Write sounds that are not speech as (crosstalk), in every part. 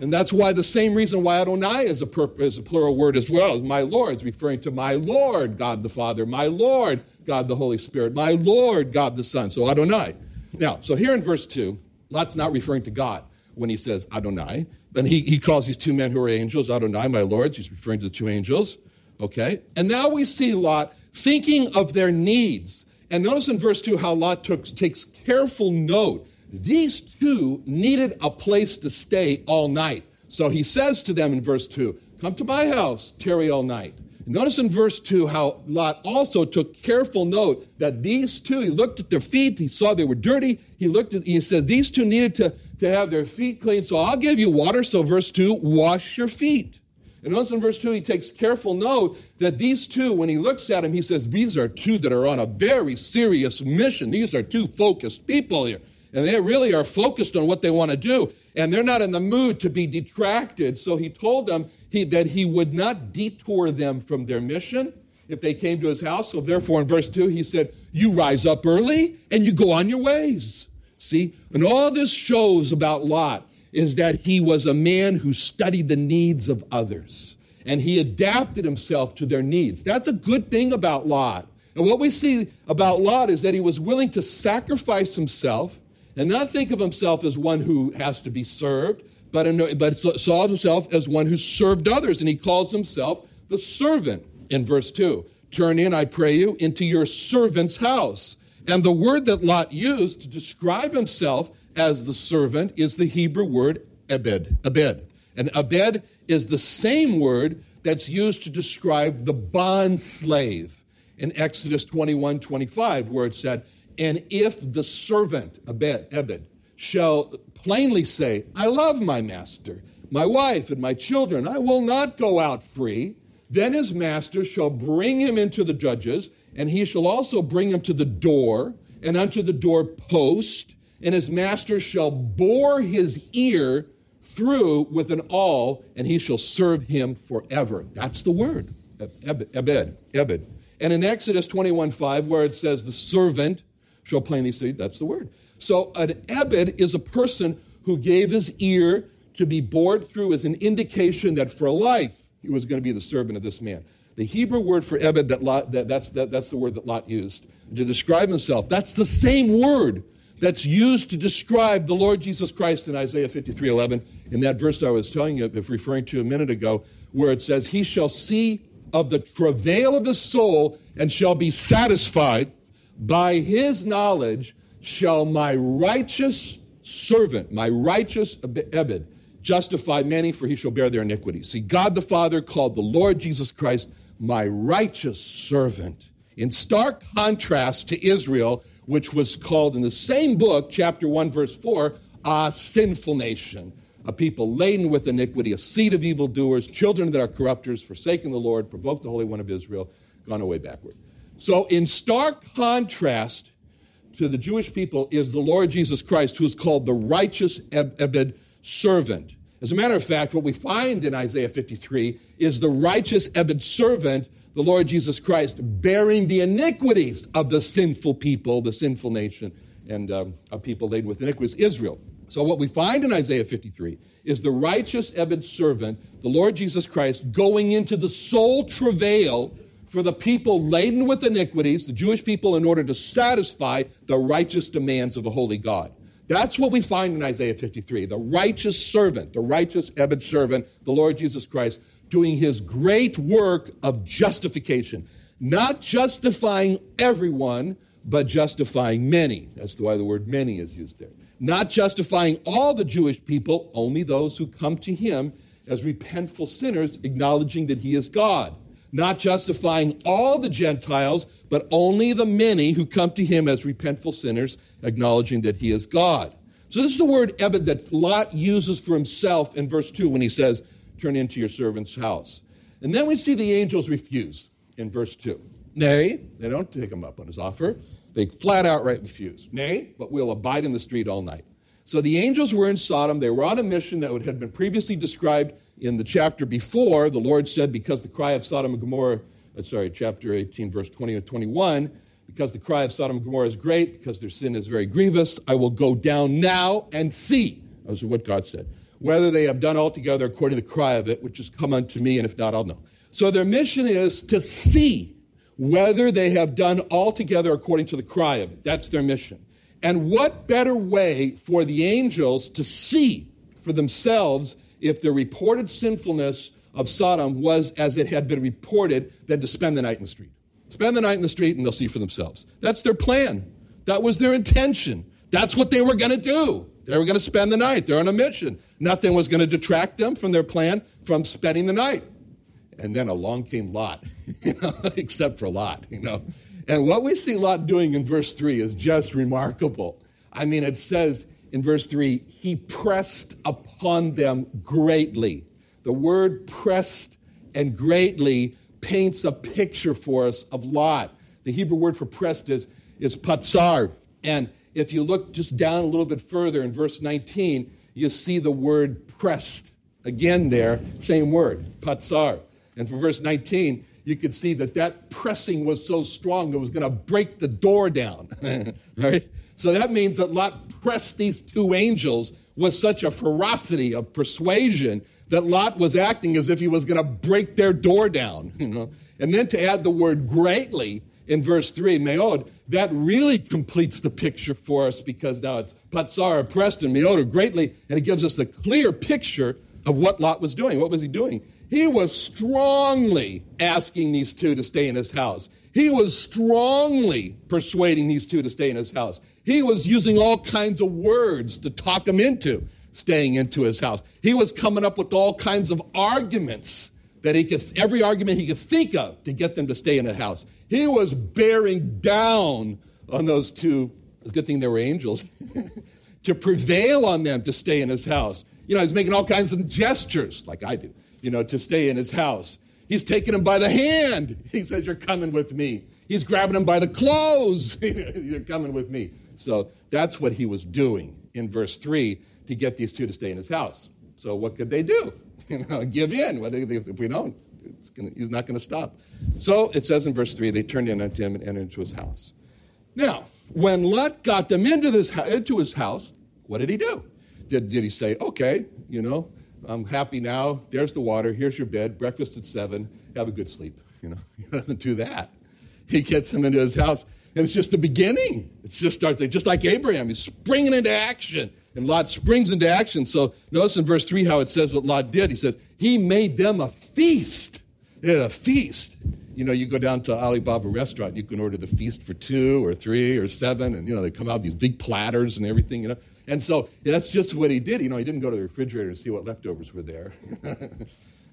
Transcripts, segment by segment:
And that's why the same reason why Adonai is a, per, is a plural word as well. My Lord is referring to my Lord, God the Father, my Lord, God the Holy Spirit, my Lord, God the Son. So Adonai. Now, so here in verse 2, Lot's not referring to God when he says Adonai. Then he, he calls these two men who are angels, Adonai, my lords. He's referring to the two angels. Okay? And now we see Lot thinking of their needs. And notice in verse 2 how Lot took, takes careful note these two needed a place to stay all night. So he says to them in verse 2 Come to my house, tarry all night. Notice in verse 2 how Lot also took careful note that these two, he looked at their feet, he saw they were dirty. He looked at, he says, these two needed to, to have their feet clean, so I'll give you water. So, verse 2, wash your feet. And notice in verse 2, he takes careful note that these two, when he looks at them, he says, These are two that are on a very serious mission. These are two focused people here and they really are focused on what they want to do. And they're not in the mood to be detracted. So he told them he, that he would not detour them from their mission if they came to his house. So therefore in verse 2 he said you rise up early and you go on your ways. See and all this shows about lot is that he was a man who studied the needs of others. And he adapted himself to their needs. That's a good thing about lot. And what we see about lot is that he was willing to sacrifice himself and not think of himself as one who has to be served, but, but saw himself as one who served others. And he calls himself the servant in verse 2. Turn in, I pray you, into your servant's house. And the word that Lot used to describe himself as the servant is the Hebrew word abed. Abed. And abed is the same word that's used to describe the bond slave in Exodus 21 25, where it said, and if the servant, Abed, Ebed, shall plainly say, I love my master, my wife, and my children, I will not go out free, then his master shall bring him into the judges, and he shall also bring him to the door, and unto the door post, and his master shall bore his ear through with an awl, and he shall serve him forever. That's the word, Ebed, Ebed. And in Exodus 21 5, where it says, the servant shall plainly see that's the word. So an Ebed is a person who gave his ear to be bored through as an indication that for life he was going to be the servant of this man. The Hebrew word for Ebed, that, Lot, that that's, that, that's the word that Lot used to describe himself. That's the same word that's used to describe the Lord Jesus Christ in Isaiah 53 11, in that verse I was telling you, if referring to a minute ago, where it says, He shall see of the travail of the soul and shall be satisfied. By his knowledge shall my righteous servant, my righteous Ebed, justify many, for he shall bear their iniquities. See, God the Father called the Lord Jesus Christ my righteous servant. In stark contrast to Israel, which was called in the same book, chapter 1, verse 4, a sinful nation, a people laden with iniquity, a seed of evildoers, children that are corrupters, forsaking the Lord, provoke the Holy One of Israel, gone away backward. So, in stark contrast to the Jewish people is the Lord Jesus Christ, who is called the righteous Ebed servant. As a matter of fact, what we find in Isaiah 53 is the righteous Ebed servant, the Lord Jesus Christ, bearing the iniquities of the sinful people, the sinful nation, and um, a people laden with iniquities, Israel. So, what we find in Isaiah 53 is the righteous Ebed servant, the Lord Jesus Christ, going into the soul travail for the people laden with iniquities, the Jewish people, in order to satisfy the righteous demands of a holy God. That's what we find in Isaiah 53. The righteous servant, the righteous Ebed servant, the Lord Jesus Christ, doing his great work of justification. Not justifying everyone, but justifying many. That's why the word many is used there. Not justifying all the Jewish people, only those who come to him as repentful sinners, acknowledging that he is God. Not justifying all the Gentiles, but only the many who come to him as repentful sinners, acknowledging that he is God. So, this is the word Ebed that Lot uses for himself in verse 2 when he says, Turn into your servant's house. And then we see the angels refuse in verse 2. Nay, they don't take him up on his offer. They flat outright refuse. Nay, but we'll abide in the street all night. So the angels were in Sodom. They were on a mission that had been previously described in the chapter before. The Lord said, Because the cry of Sodom and Gomorrah, uh, sorry, chapter 18, verse 20 and 21, because the cry of Sodom and Gomorrah is great, because their sin is very grievous, I will go down now and see. Those was what God said. Whether they have done altogether according to the cry of it, which is come unto me, and if not, I'll know. So their mission is to see whether they have done altogether according to the cry of it. That's their mission. And what better way for the angels to see for themselves if the reported sinfulness of Sodom was as it had been reported than to spend the night in the street? Spend the night in the street and they'll see for themselves. That's their plan. That was their intention. That's what they were going to do. They were going to spend the night. They're on a mission. Nothing was going to detract them from their plan from spending the night. And then along came Lot, (laughs) you know, (laughs) except for Lot, you know. And what we see Lot doing in verse 3 is just remarkable. I mean, it says in verse 3, he pressed upon them greatly. The word pressed and greatly paints a picture for us of Lot. The Hebrew word for pressed is, is patsar. And if you look just down a little bit further in verse 19, you see the word pressed. Again, there, same word, patsar. And for verse 19, you could see that that pressing was so strong it was going to break the door down. (laughs) right? So that means that Lot pressed these two angels with such a ferocity of persuasion that Lot was acting as if he was going to break their door down. (laughs) You know? And then to add the word greatly in verse 3, meod, that really completes the picture for us because now it's Patsar, oppressed and meod, greatly, and it gives us the clear picture of what Lot was doing. What was he doing? He was strongly asking these two to stay in his house. He was strongly persuading these two to stay in his house. He was using all kinds of words to talk them into staying into his house. He was coming up with all kinds of arguments that he could, every argument he could think of to get them to stay in the house. He was bearing down on those two. It's a good thing they were angels (laughs) to prevail on them to stay in his house. You know, he's making all kinds of gestures, like I do you know, to stay in his house. He's taking him by the hand. (laughs) He says, You're coming with me. He's grabbing him by the clothes. (laughs) You're coming with me. So that's what he was doing in verse 3 to get these two to stay in his house. So what could they do? (laughs) You know, give in. If we don't, gonna, he's not going to stop. So it says in verse 3 they turned in unto him and entered into his house. Now, when Lot got them into, this, into his house, what did he do? Did, did he say, okay, you know, I'm happy now. There's the water. Here's your bed. Breakfast at seven. Have a good sleep. You know, (laughs) he doesn't do that. He gets him into his house, and it's just the beginning. It just starts just like Abraham. He's springing into action, and Lot springs into action. So notice in verse three how it says what Lot did. He says he made them a feast. They had a feast. You know, you go down to Alibaba restaurant, you can order the feast for two or three or seven, and you know they come out these big platters and everything. You know, and so that's just what he did. You know, he didn't go to the refrigerator to see what leftovers were there. (laughs) they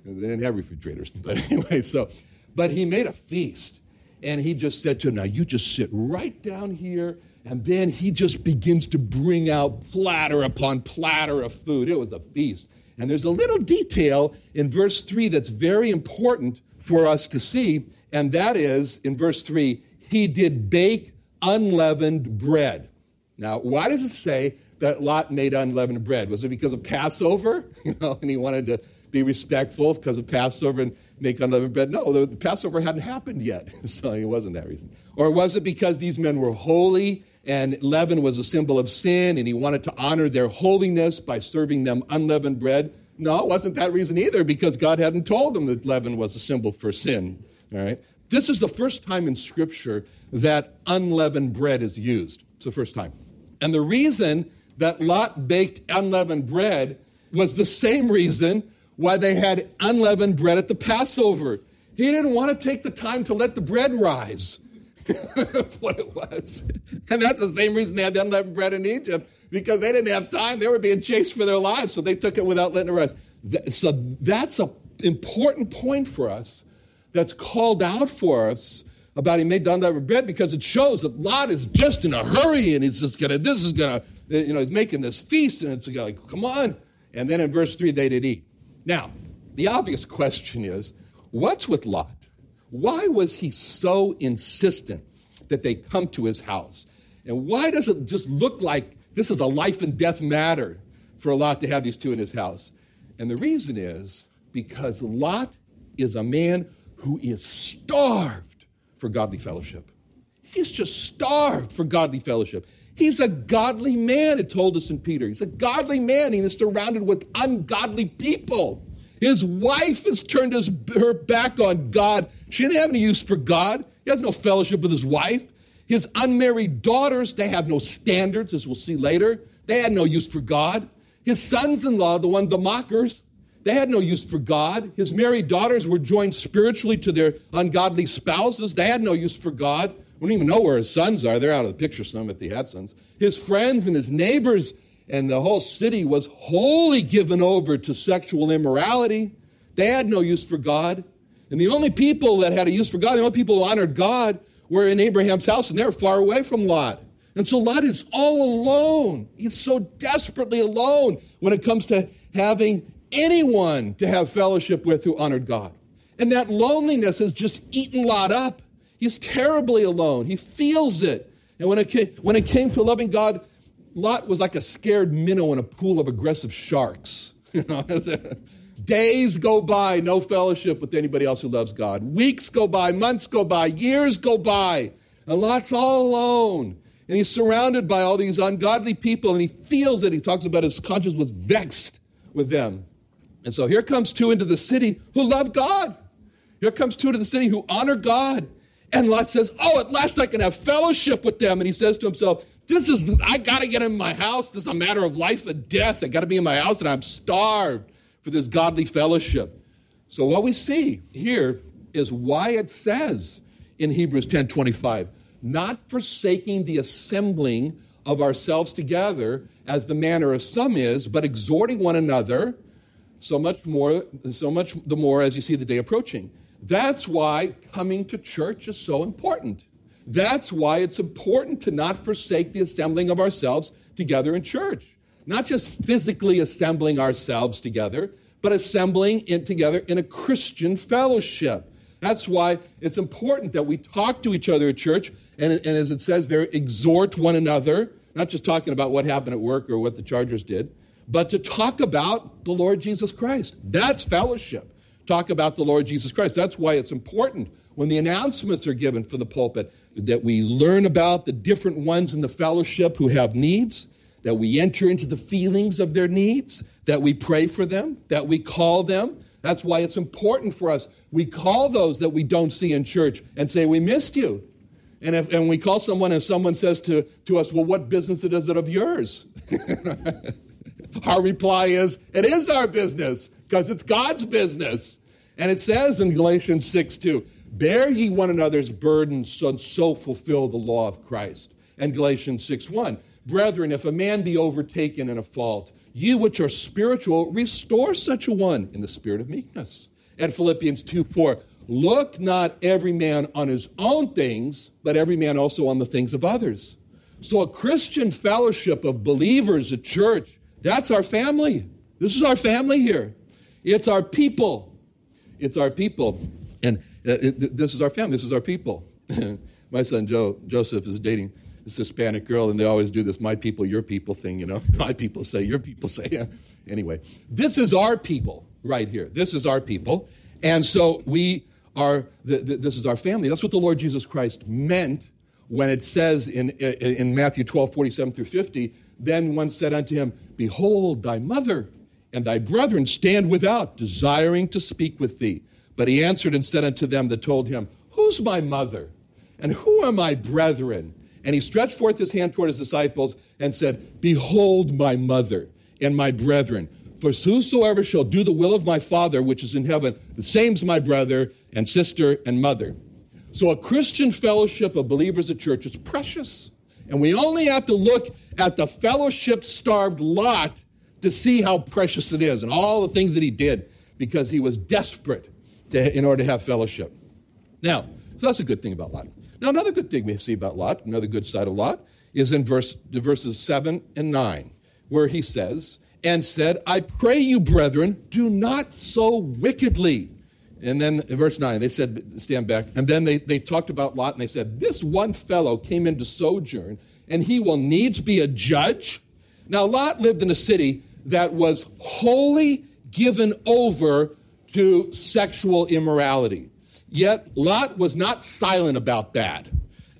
didn't have refrigerators. (laughs) But anyway, so, but he made a feast. And he just said to him, Now you just sit right down here. And then he just begins to bring out platter upon platter of food. It was a feast. And there's a little detail in verse 3 that's very important for us to see. And that is in verse 3 he did bake unleavened bread. Now, why does it say that Lot made unleavened bread? Was it because of Passover? (laughs) You know, and he wanted to be respectful because of Passover and make unleavened bread? No, the, the Passover hadn't happened yet, (laughs) so it wasn't that reason. Or was it because these men were holy and leaven was a symbol of sin and he wanted to honor their holiness by serving them unleavened bread? No, it wasn't that reason either because God hadn't told them that leaven was a symbol for sin. All right? This is the first time in Scripture that unleavened bread is used. It's the first time. And the reason that Lot baked unleavened bread was the same reason why they had unleavened bread at the Passover. He didn't want to take the time to let the bread rise. (laughs) that's what it was. And that's the same reason they had unleavened bread in Egypt, because they didn't have time. They were being chased for their lives, so they took it without letting it rise. So that's an important point for us that's called out for us about he made unleavened bread because it shows that Lot is just in a hurry and he's just gonna, this is gonna, you know, he's making this feast and it's like, come on. And then in verse 3, they did eat. Now, the obvious question is what's with Lot? Why was he so insistent that they come to his house? And why does it just look like this is a life and death matter for Lot to have these two in his house? And the reason is because Lot is a man who is starved for godly fellowship. He's just starved for godly fellowship. He's a godly man, it told us in Peter. He's a godly man. He is surrounded with ungodly people. His wife has turned his, her back on God. She didn't have any use for God. He has no fellowship with his wife. His unmarried daughters, they have no standards, as we'll see later. They had no use for God. His sons in law, the one, the mockers, they had no use for God. His married daughters were joined spiritually to their ungodly spouses. They had no use for God. We don't even know where his sons are. They're out of the picture some if he had sons. His friends and his neighbors and the whole city was wholly given over to sexual immorality. They had no use for God. And the only people that had a use for God, the only people who honored God, were in Abraham's house, and they were far away from Lot. And so Lot is all alone. He's so desperately alone when it comes to having anyone to have fellowship with who honored God. And that loneliness has just eaten Lot up. He's terribly alone. He feels it. And when it came, when it came to loving God, Lot was like a scared minnow in a pool of aggressive sharks. (laughs) (laughs) Days go by, no fellowship with anybody else who loves God. Weeks go by, months go by, years go by, and Lot's all alone. And he's surrounded by all these ungodly people, and he feels it. He talks about his conscience was vexed with them. And so here comes two into the city who love God. Here comes two into the city who honor God. And Lot says, Oh, at last I can have fellowship with them. And he says to himself, this is, I got to get in my house. This is a matter of life and death. I got to be in my house and I'm starved for this godly fellowship. So what we see here is why it says in Hebrews 10 25, not forsaking the assembling of ourselves together as the manner of some is, but exhorting one another so much more, so much the more as you see the day approaching. That's why coming to church is so important. That's why it's important to not forsake the assembling of ourselves together in church. Not just physically assembling ourselves together, but assembling in together in a Christian fellowship. That's why it's important that we talk to each other at church, and, and as it says there, exhort one another, not just talking about what happened at work or what the Chargers did, but to talk about the Lord Jesus Christ. That's fellowship. Talk about the Lord Jesus Christ. That's why it's important when the announcements are given for the pulpit that we learn about the different ones in the fellowship who have needs, that we enter into the feelings of their needs, that we pray for them, that we call them. That's why it's important for us. We call those that we don't see in church and say, We missed you. And, if, and we call someone and someone says to, to us, Well, what business is it of yours? (laughs) our reply is, It is our business because it's God's business. And it says in Galatians 6 2, Bear ye one another's burdens, and so fulfill the law of Christ. And Galatians 6 1. Brethren, if a man be overtaken in a fault, you which are spiritual, restore such a one in the spirit of meekness. And Philippians 2 4. Look not every man on his own things, but every man also on the things of others. So, a Christian fellowship of believers at church, that's our family. This is our family here. It's our people. It's our people. And uh, this is our family. This is our people. (laughs) My son Joe Joseph is dating this Hispanic girl, and they always do this "my people, your people" thing. You know, (laughs) my people say, your people say. (laughs) Anyway, this is our people right here. This is our people, and so we are. This is our family. That's what the Lord Jesus Christ meant when it says in in Matthew 12, 47 through 50. Then one said unto him, Behold, thy mother and thy brethren stand without, desiring to speak with thee. But he answered and said unto them that told him, Who's my mother? And who are my brethren? And he stretched forth his hand toward his disciples and said, Behold my mother and my brethren. For whosoever shall do the will of my Father which is in heaven, the same's my brother and sister and mother. So a Christian fellowship of believers at church is precious. And we only have to look at the fellowship starved Lot to see how precious it is and all the things that he did because he was desperate to, in order to have fellowship. Now, so that's a good thing about Lot. Now, another good thing we see about Lot, another good side of Lot, is in verse, verses 7 and 9, where he says, And said, I pray you, brethren, do not so wickedly. And then in verse 9, they said, Stand back. And then they, they talked about Lot and they said, This one fellow came into sojourn, and he will needs be a judge. Now, Lot lived in a city that was wholly given over to sexual immorality. Yet Lot was not silent about that.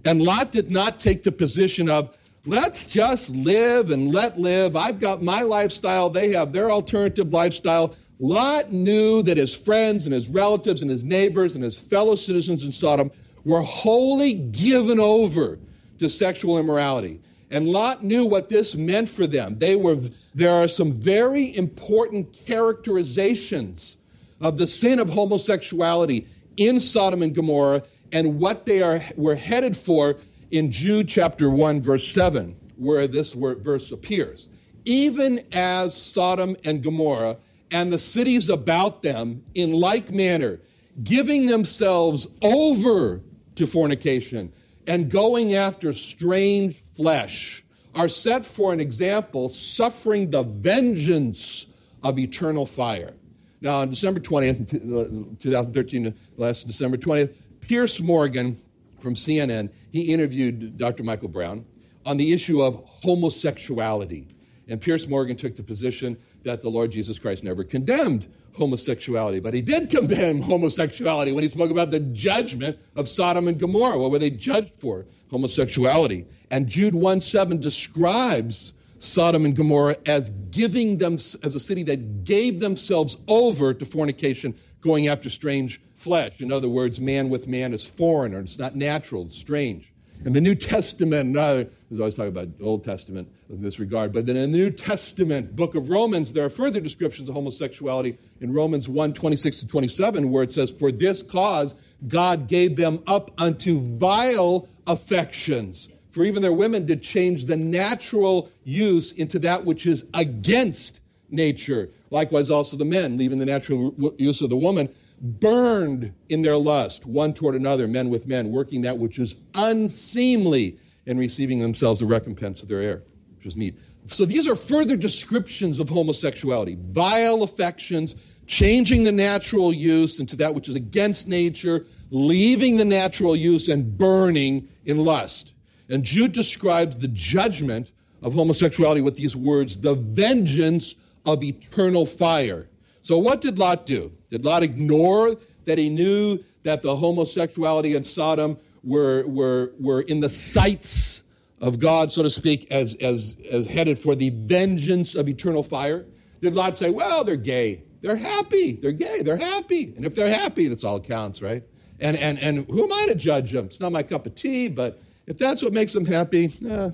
And Lot did not take the position of, let's just live and let live. I've got my lifestyle, they have their alternative lifestyle. Lot knew that his friends and his relatives and his neighbors and his fellow citizens in Sodom were wholly given over to sexual immorality. And Lot knew what this meant for them. They were, there are some very important characterizations of the sin of homosexuality in Sodom and Gomorrah and what they are, were headed for in Jude chapter 1, verse 7, where this verse appears. Even as Sodom and Gomorrah and the cities about them, in like manner, giving themselves over to fornication and going after strange flesh, are set for an example, suffering the vengeance of eternal fire. Now, on December 20th, 2013, uh, last December 20th, Piers Morgan from CNN, he interviewed Dr. Michael Brown on the issue of homosexuality. And Piers Morgan took the position that the Lord Jesus Christ never condemned homosexuality, but he did condemn homosexuality when he spoke about the judgment of Sodom and Gomorrah. What were they judged for? Homosexuality. And Jude 1 7 describes Sodom and Gomorrah as giving them as a city that gave themselves over to fornication, going after strange flesh. In other words, man with man is foreign, or it's not natural, it's strange. In the New Testament, uh, there's always talking about Old Testament in this regard, but then in the New Testament book of Romans, there are further descriptions of homosexuality in Romans 1 26 to 27, where it says, For this cause God gave them up unto vile affections for even their women did change the natural use into that which is against nature. Likewise, also the men, leaving the natural use of the woman, burned in their lust, one toward another, men with men, working that which is unseemly and receiving themselves the recompense of their error, which is meat. So these are further descriptions of homosexuality vile affections, changing the natural use into that which is against nature, leaving the natural use, and burning in lust. And Jude describes the judgment of homosexuality with these words the vengeance of eternal fire. So, what did Lot do? Did Lot ignore that he knew that the homosexuality in Sodom were, were, were in the sights of God, so to speak, as, as, as headed for the vengeance of eternal fire? Did Lot say, well, they're gay? They're happy. They're gay. They're happy. And if they're happy, that's all it counts, right? And, and, and who am I to judge them? It's not my cup of tea, but if that's what makes them happy, eh,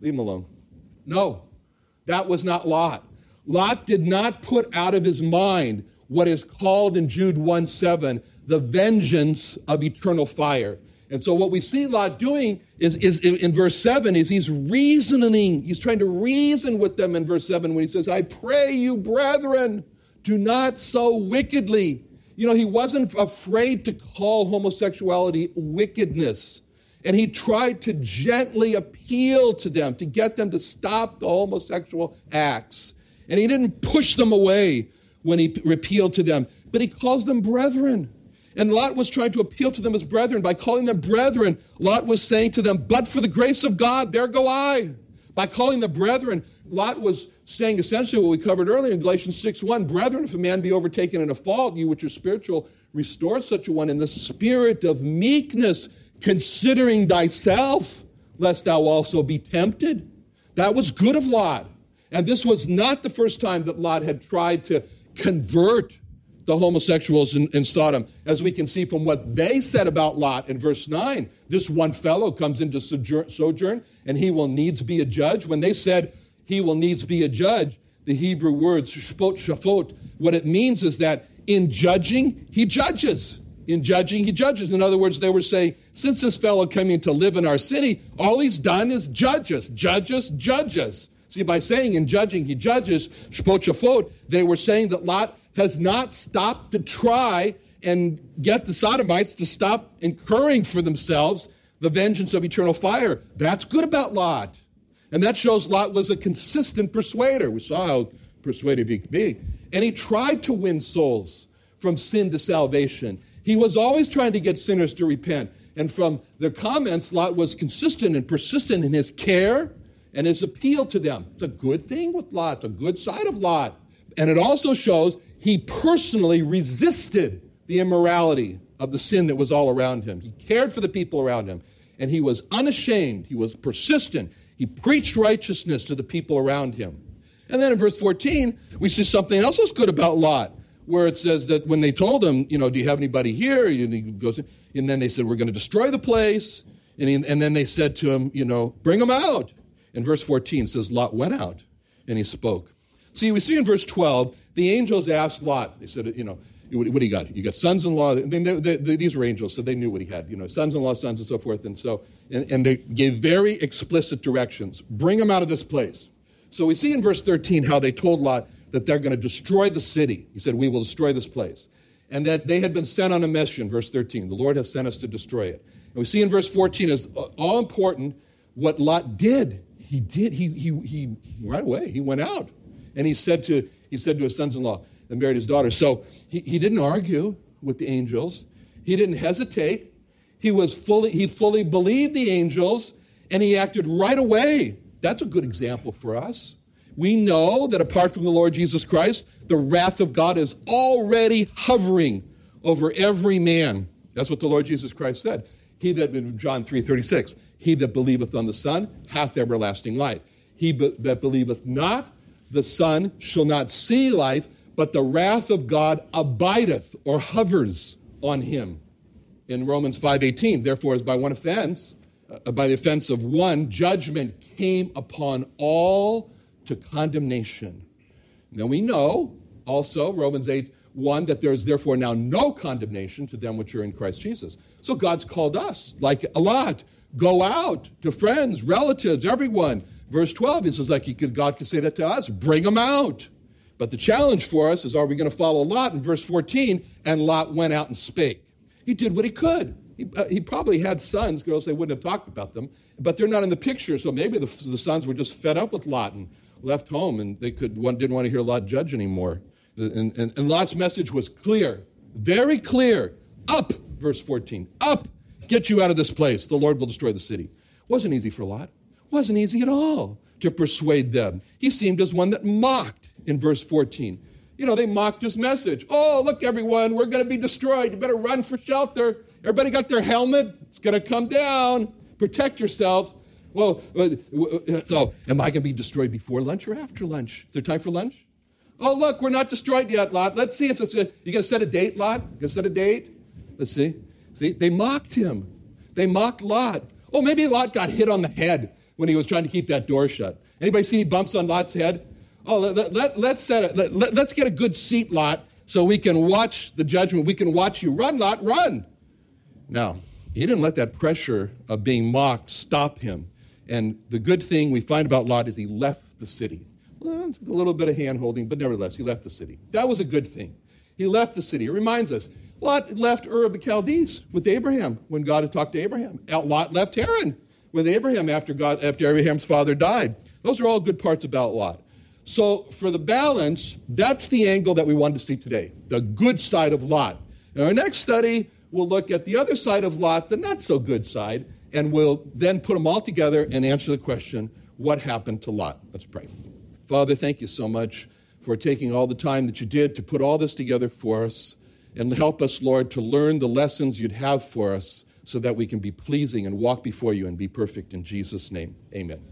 leave them alone. No, that was not Lot. Lot did not put out of his mind what is called in Jude 1 7 the vengeance of eternal fire. And so what we see Lot doing is, is in verse 7 is he's reasoning, he's trying to reason with them in verse 7 when he says, I pray you, brethren, do not so wickedly. You know, he wasn't afraid to call homosexuality wickedness. And he tried to gently appeal to them to get them to stop the homosexual acts. And he didn't push them away when he appealed to them, but he calls them brethren. And Lot was trying to appeal to them as brethren. By calling them brethren, Lot was saying to them, But for the grace of God, there go I. By calling them brethren, Lot was saying essentially what we covered earlier in Galatians 6 1 Brethren, if a man be overtaken in a fault, you which are spiritual, restore such a one in the spirit of meekness considering thyself, lest thou also be tempted. That was good of Lot. And this was not the first time that Lot had tried to convert the homosexuals in, in, Sodom, as we can see from what they said about Lot in verse 9. This one fellow comes into sojourn, and he will needs be a judge. When they said he will needs be a judge, the Hebrew words shafot shafot, what it means is that in judging, he judges. In judging, he judges. In other words, they were saying, since this fellow coming to live in our city, all he's done is judge us, judge us, judge us. See, by saying in judging, he judges, shafot, they were saying that Lot has not stopped to try and get the Sodomites to stop incurring for themselves the vengeance of eternal fire. That's good about Lot. And that shows Lot was a consistent persuader. We saw how persuasive he could be. And he tried to win souls from sin to salvation. He was always trying to get sinners to repent. And from the comments, Lot was consistent and persistent in his care and his appeal to them. It's a good thing with Lot, it's a good side of Lot. And it also shows he personally resisted the immorality of the sin that was all around him. He cared for the people around him, and he was unashamed. He was persistent. He preached righteousness to the people around him. And then in verse 14, we see something else that's good about Lot, where it says that when they told him, you know, do you have anybody here? And, he goes, and then they said, we're going to destroy the place. And, he, and then they said to him, you know, bring them out. And verse 14 says, Lot went out and he spoke. See, we see in verse 12, the angels asked Lot, they said, you know, what, do you got? You got sons in law. these were angels, so they knew what he had, you know, sons in law, sons, and so forth. And so, and, and they gave very explicit directions bring them out of this place. So we see in verse 13 how they told Lot that they're going to destroy the city. He said, We will destroy this place. And that they had been sent on a mission, verse 13. The Lord has sent us to destroy it. And we see in verse 14 is uh, all important what Lot did. He did, he, he, he right away, he went out. And he said to, he said to his sons in law and married his daughter. So he, he didn't argue with the angels, he didn't hesitate. He, was fully, he fully believed the angels and he acted right away. That's a good example for us. We know that apart from the Lord Jesus Christ, the wrath of God is already hovering over every man. That's what the Lord Jesus Christ said. He that, in John 3 36, he that believeth on the Son hath everlasting life. He that believeth not the Son shall not see life, but the wrath of God abideth or hovers on him. In Romans 5:18, therefore, as by one offense, uh, by the offense of one, judgment came upon all to condemnation. Now we know also, Romans 8, 1, that there is therefore now no condemnation to them which are in Christ Jesus. So God's called us, like a lot, go out to friends, relatives, everyone, Verse 12, it says like he could, God could say that to us, bring them out. But the challenge for us is, are we going to follow Lot? In verse 14, and Lot went out and spake. He did what he could. He, uh, he probably had sons, girls, they wouldn't have talked about them, but they're not in the picture. So maybe the, the sons were just fed up with Lot and left home, and they could one, didn't want to hear Lot judge anymore. And, and, and Lot's message was clear, very clear. Up, verse 14, up, get you out of this place. The Lord will destroy the city. Wasn't easy for Lot wasn't easy at all to persuade them. He seemed as one that mocked in verse 14. You know, they mocked his message. Oh, look, everyone, we're going to be destroyed. You better run for shelter. Everybody got their helmet. It's going to come down. Protect yourselves. Well, uh, uh, so am I going to be destroyed before lunch or after lunch? Is there time for lunch? Oh, look, we're not destroyed yet, Lot. Let's see if it's a, you going to set a date, Lot? You going to set a date? Let's see. See, they mocked him. They mocked Lot. Oh, maybe Lot got hit on the head when he was trying to keep that door shut. Anybody see any bumps on Lot's head? Oh, let, let, let, set let, let, let's get a good seat, Lot, so we can watch the judgment. We can watch you. Run, Lot, run. Now, he didn't let that pressure of being mocked stop him. And the good thing we find about Lot is he left the city. Well, a little bit of hand holding, but nevertheless, he left the city. That was a good thing. He left the city. It reminds us Lot left Ur of the Chaldees with Abraham when God had talked to Abraham. Lot left Haran with Abraham after God after Abraham's father died. Those are all good parts about Lot. So for the balance, that's the angle that we wanted to see today, the good side of Lot. In our next study, we'll look at the other side of Lot, the not so good side, and we'll then put them all together and answer the question, what happened to Lot? Let's pray. Father, thank you so much for taking all the time that you did to put all this together for us and help us, Lord, to learn the lessons you'd have for us so that we can be pleasing and walk before you and be perfect. In Jesus' name, amen.